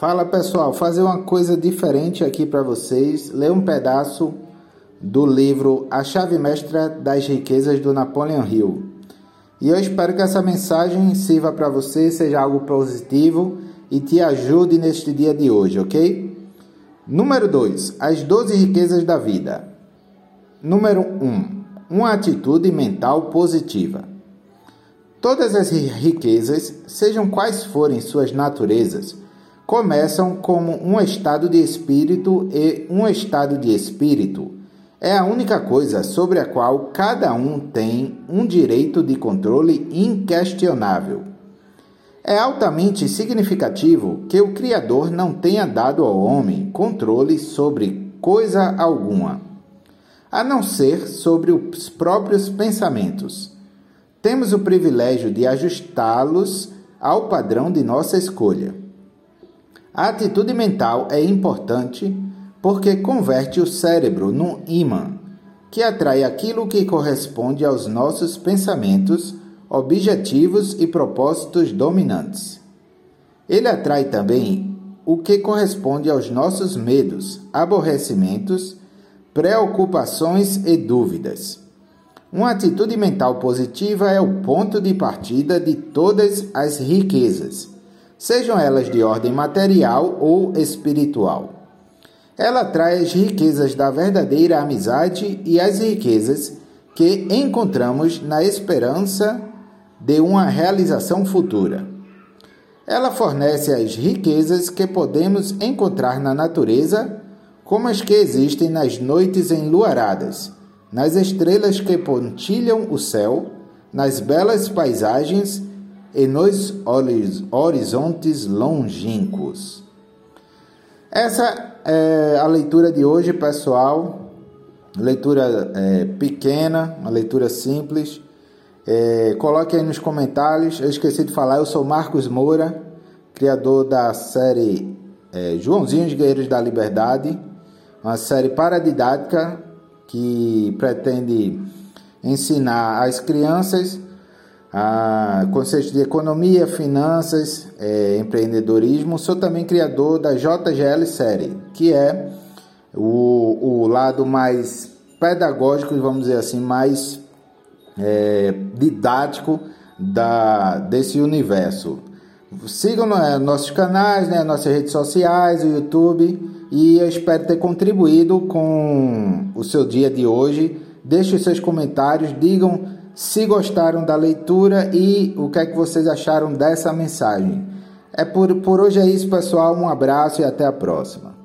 Fala pessoal, fazer uma coisa diferente aqui para vocês, ler um pedaço do livro A Chave Mestra das Riquezas do Napoleon Hill. E eu espero que essa mensagem sirva para você, seja algo positivo e te ajude neste dia de hoje, ok? Número 2. As 12 riquezas da vida. Número 1. Um, uma atitude mental positiva. Todas as riquezas, sejam quais forem suas naturezas, começam como um estado de espírito e um estado de espírito é a única coisa sobre a qual cada um tem um direito de controle inquestionável. É altamente significativo que o Criador não tenha dado ao homem controle sobre coisa alguma, a não ser sobre os próprios pensamentos. Temos o privilégio de ajustá-los ao padrão de nossa escolha. A atitude mental é importante porque converte o cérebro num imã que atrai aquilo que corresponde aos nossos pensamentos, objetivos e propósitos dominantes. Ele atrai também o que corresponde aos nossos medos, aborrecimentos, preocupações e dúvidas. Uma atitude mental positiva é o ponto de partida de todas as riquezas sejam elas de ordem material ou espiritual. Ela traz as riquezas da verdadeira amizade e as riquezas que encontramos na esperança de uma realização futura. Ela fornece as riquezas que podemos encontrar na natureza, como as que existem nas noites enluaradas, nas estrelas que pontilham o céu, nas belas paisagens e nos horizontes longínquos. Essa é a leitura de hoje, pessoal. Leitura é, pequena, uma leitura simples. É, coloque aí nos comentários. Eu esqueci de falar, eu sou Marcos Moura, criador da série é, Joãozinho os Guerreiros da Liberdade, uma série paradidática que pretende ensinar às crianças a conceitos de economia, finanças, é, empreendedorismo. Sou também criador da JGL Série, que é o, o lado mais pedagógico, vamos dizer assim, mais é, didático da, desse universo. Sigam né, nossos canais, né, nossas redes sociais, o YouTube, e eu espero ter contribuído com o seu dia de hoje. Deixe os seus comentários, digam se gostaram da leitura e o que é que vocês acharam dessa mensagem. É por, por hoje é isso, pessoal. Um abraço e até a próxima.